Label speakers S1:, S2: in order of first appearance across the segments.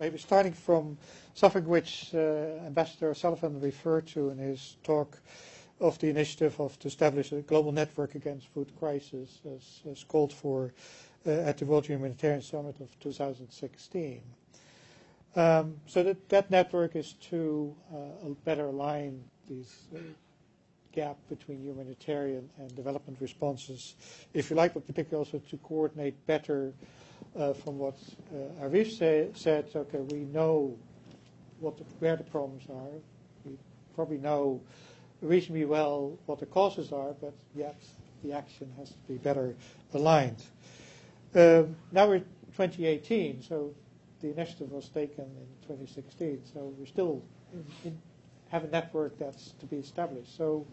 S1: maybe starting from something which uh, Ambassador Sullivan referred to in his talk of the initiative of to establish a global network against food crisis as, as called for uh, at the World Humanitarian Summit of 2016. Um, so that, that network is to uh, better align these uh, gap between humanitarian and development responses, if you like, but particularly also to coordinate better from what uh, Arif said, okay, we know where the problems are. We probably know reasonably well what the causes are, but yet the action has to be better aligned. Um, now we're 2018, so the initiative was taken in 2016, so we're still in, in, have a network that's to be established. So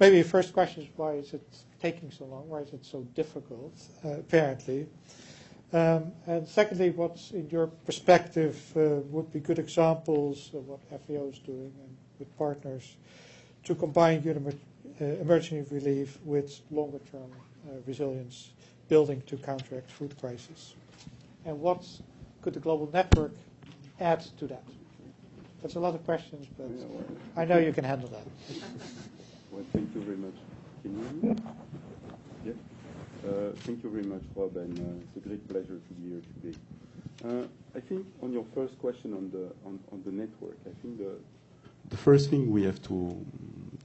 S1: maybe the first question is why is it taking so long? Why is it so difficult, uh, apparently? Um, and secondly, what's in your perspective uh, would be good examples of what FAO is doing and with partners to combine uh, emergency relief with longer term uh, resilience building to counteract food crisis? And what could the global network add to that? That's a lot of questions, but yeah, well, I know you can handle that.
S2: well, thank you very much. Can you hear me? Yeah. Uh, thank you very much, Rob, and uh, it's a great pleasure to be here today. Uh, I think on your first question on the on, on the network, I think the the first thing we have to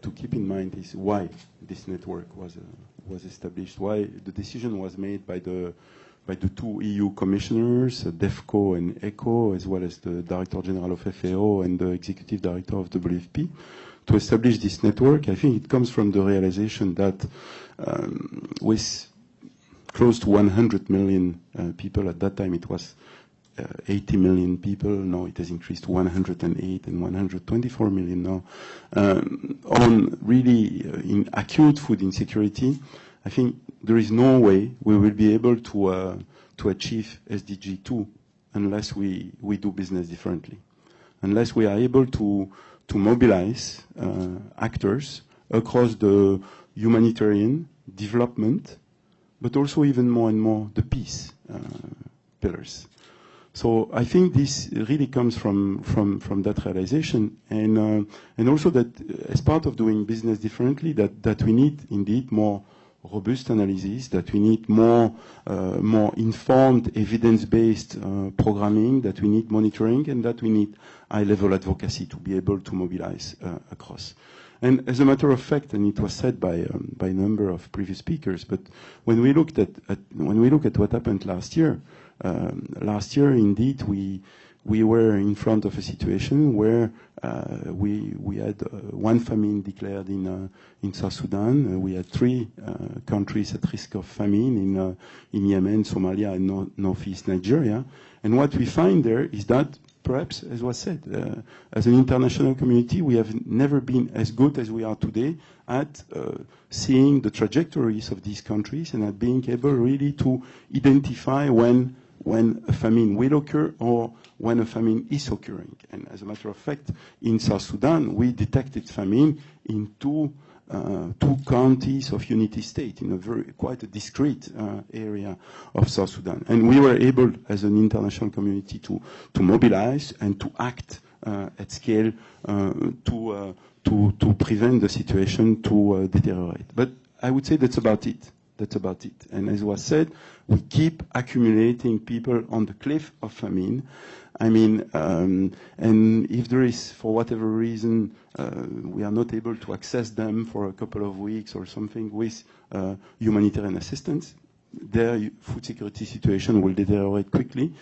S2: to keep in mind is why this network was uh, was established, why the decision was made by the by the two EU commissioners, uh, DEVCO and ECHO, as well as the Director General of FAO and the Executive Director of WFP, to establish this network. I think it comes from the realization that um, with close to 100 million uh, people. At that time, it was uh, 80 million people. Now it has increased to 108 and 124 million now. Um, on really uh, in acute food insecurity, I think there is no way we will be able to uh, to achieve SDG 2 unless we, we do business differently, unless we are able to to mobilize uh, actors across the humanitarian development but also even more and more the peace uh, pillars. So I think this really comes from from from that realization, and uh, and also that as part of doing business differently, that that we need indeed more robust analysis, that we need more uh, more informed, evidence-based uh, programming, that we need monitoring, and that we need high-level advocacy to be able to mobilize uh, across. And as a matter of fact, and it was said by um, by a number of previous speakers, but when we looked at, at when we look at what happened last year, um, last year indeed we we were in front of a situation where uh, we we had uh, one famine declared in uh, in South Sudan. Uh, we had three uh, countries at risk of famine in uh, in Yemen, Somalia, and no- northeast Nigeria. And what we find there is that perhaps, as was said, uh, as an international community, we have never been as good as we are today at uh, seeing the trajectories of these countries and at being able really to identify when when a famine will occur or when a famine is occurring. And as a matter of fact, in South Sudan, we detected famine in two two counties of Unity State in a very quite a discrete uh, area of South Sudan. And we were able, as an international community, to to mobilize and to act uh, at scale uh, to uh, to to prevent the situation to uh, deteriorate. But I would say that's about it. That's about it. And as was said, we keep accumulating people on the cliff of famine. I mean, um, and if there is, for whatever reason, uh, we are not able to access them for a couple of weeks or something with uh, humanitarian assistance, their food security situation will deteriorate quickly,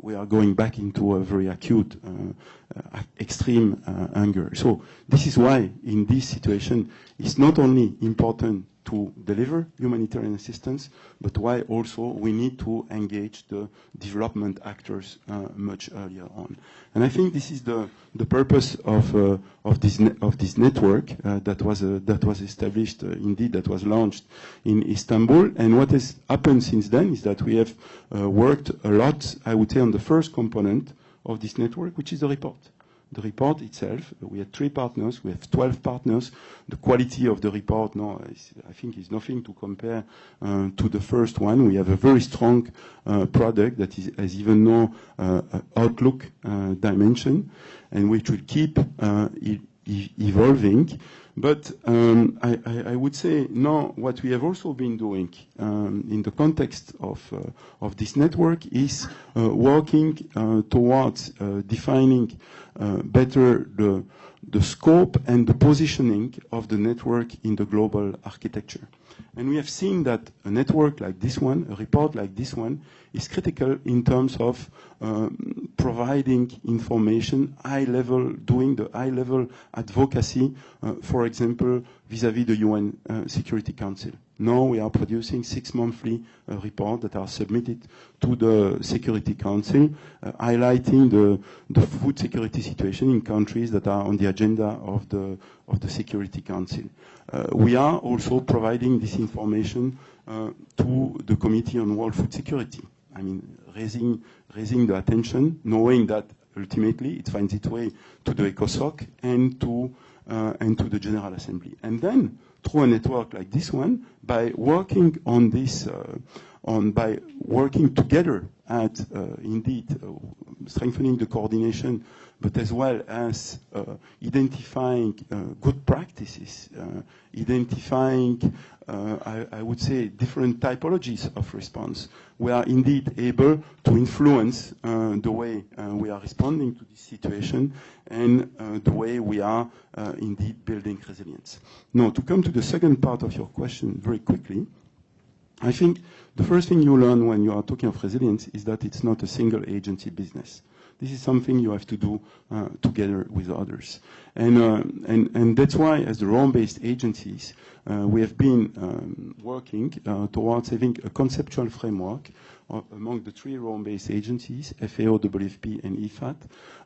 S2: we are going back into a very acute, uh, uh, extreme uh, hunger. So this is why, in this situation, it's not only important to deliver humanitarian assistance, but why also we need to engage the development actors uh, much earlier on. And I think this is the, purpose of, uh, this, network uh, that, was, uh, established, uh, indeed, that was launched in Istanbul. And what has happened since then is that we have uh, worked a lot, I would say, on the first component of this network, which is the report the report itself. We had three partners. We have 12 partners. The quality of the report, no, is, I think, is nothing to compare uh, to the first one. We have a very strong uh, product that has even no uh, outlook dimension, and which will keep evolving. But um, I, would say now what we have also been doing um, in the context of, uh, of this network is uh, working uh, towards defining better the, the scope and the positioning of the network in the global architecture. And we have seen that a network like this one, a report like this one, is critical in terms of um, providing information, high level, doing the high level advocacy, uh, for example, vis-à-vis the UN uh, Security Council. Now we are producing six monthly uh, reports that are submitted to the Security Council, uh, highlighting the, food security situation in countries that are on the agenda of the, Security Council. Uh, we are also providing this information to the Committee on World Food Security. I mean, raising the attention, knowing that ultimately it finds its way to the ECOSOC and to, uh, and to the General Assembly. And then, through a network like this one, by working on this, uh, on by working together at uh, indeed uh, strengthening the coordination, but as well as uh, identifying uh, good practices, uh, identifying, uh, I, would say, different typologies of response. We are indeed able to influence the way we are responding to this situation and the way we are indeed building resilience. Now, to come to the second part of your question very quickly, I think the first thing you learn when you are talking of resilience is that it's not a single agency business. This is something you have to do uh, together with others. And, uh, and, and that's why, as the Rome-based agencies, uh, we have been um, working uh, towards having a conceptual framework among the three Rome-based agencies, FAO, WFP, and IFAD,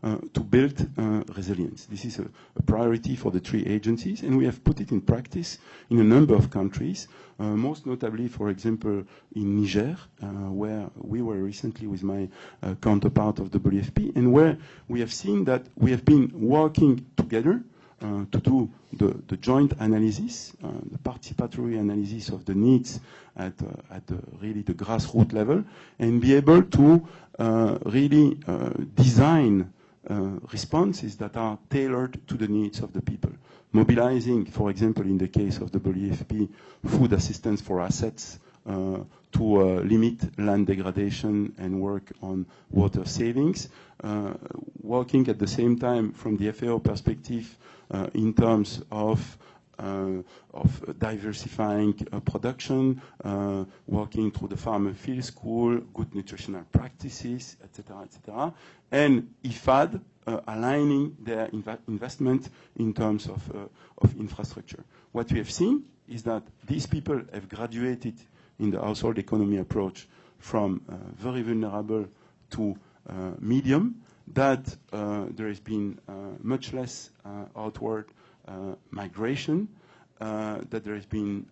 S2: uh, to build uh, resilience. This is a, priority for the three agencies, and we have put it in practice in a number of countries, uh, most notably, for example, in Niger, uh, where we were recently with my uh, counterpart of WFP, and where we have seen that we have been working together uh, to do the, joint analysis, uh, the participatory analysis of the needs at, uh, really the grassroots level, and be able to uh, really uh, design uh, responses that are tailored to the needs of the people. Mobilizing, for example, in the case of WFP, food assistance for assets uh, to uh, limit land degradation and work on water savings, uh, working at the same time from the FAO perspective uh, in terms of uh, of diversifying uh, production, uh, working through the farmer field school, good nutritional practices, etc., etc., and IFAD uh, aligning their inv investment in terms of, uh, of infrastructure. What we have seen is that these people have graduated in the household economy approach from uh, very vulnerable to medium, that there has been much less outward migration, that there has been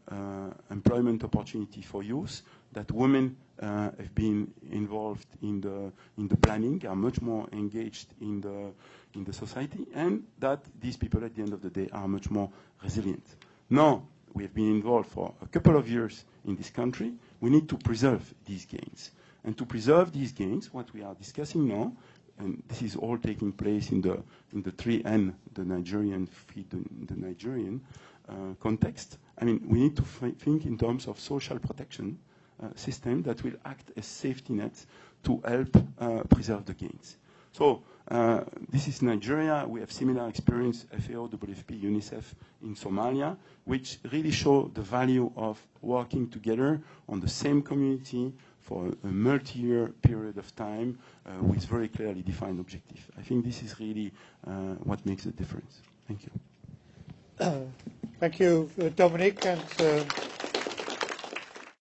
S2: employment opportunity for youth, that women uh, have been involved in the in the planning, are much more engaged in the in the society, and that these people at the end of the day are much more resilient. Now we have been involved for a couple of years in this country. We need to preserve these gains, and to preserve these gains, what we are discussing now and this is all taking place in the in the 3N, the Nigerien feed the, the Nigerien uh, context. I mean, we need to think in terms of social protection uh, system that will act as safety nets to help uh, preserve the gains. So this is Nigeria. We have similar experience, FAO, WFP, UNICEF in Somalia, which really show the value of working together on the same community, for a multi-year period of time uh, with very clearly defined objective. I think this is really uh, what makes a difference. Thank you.
S1: Uh, thank you, uh, Dominique. And uh,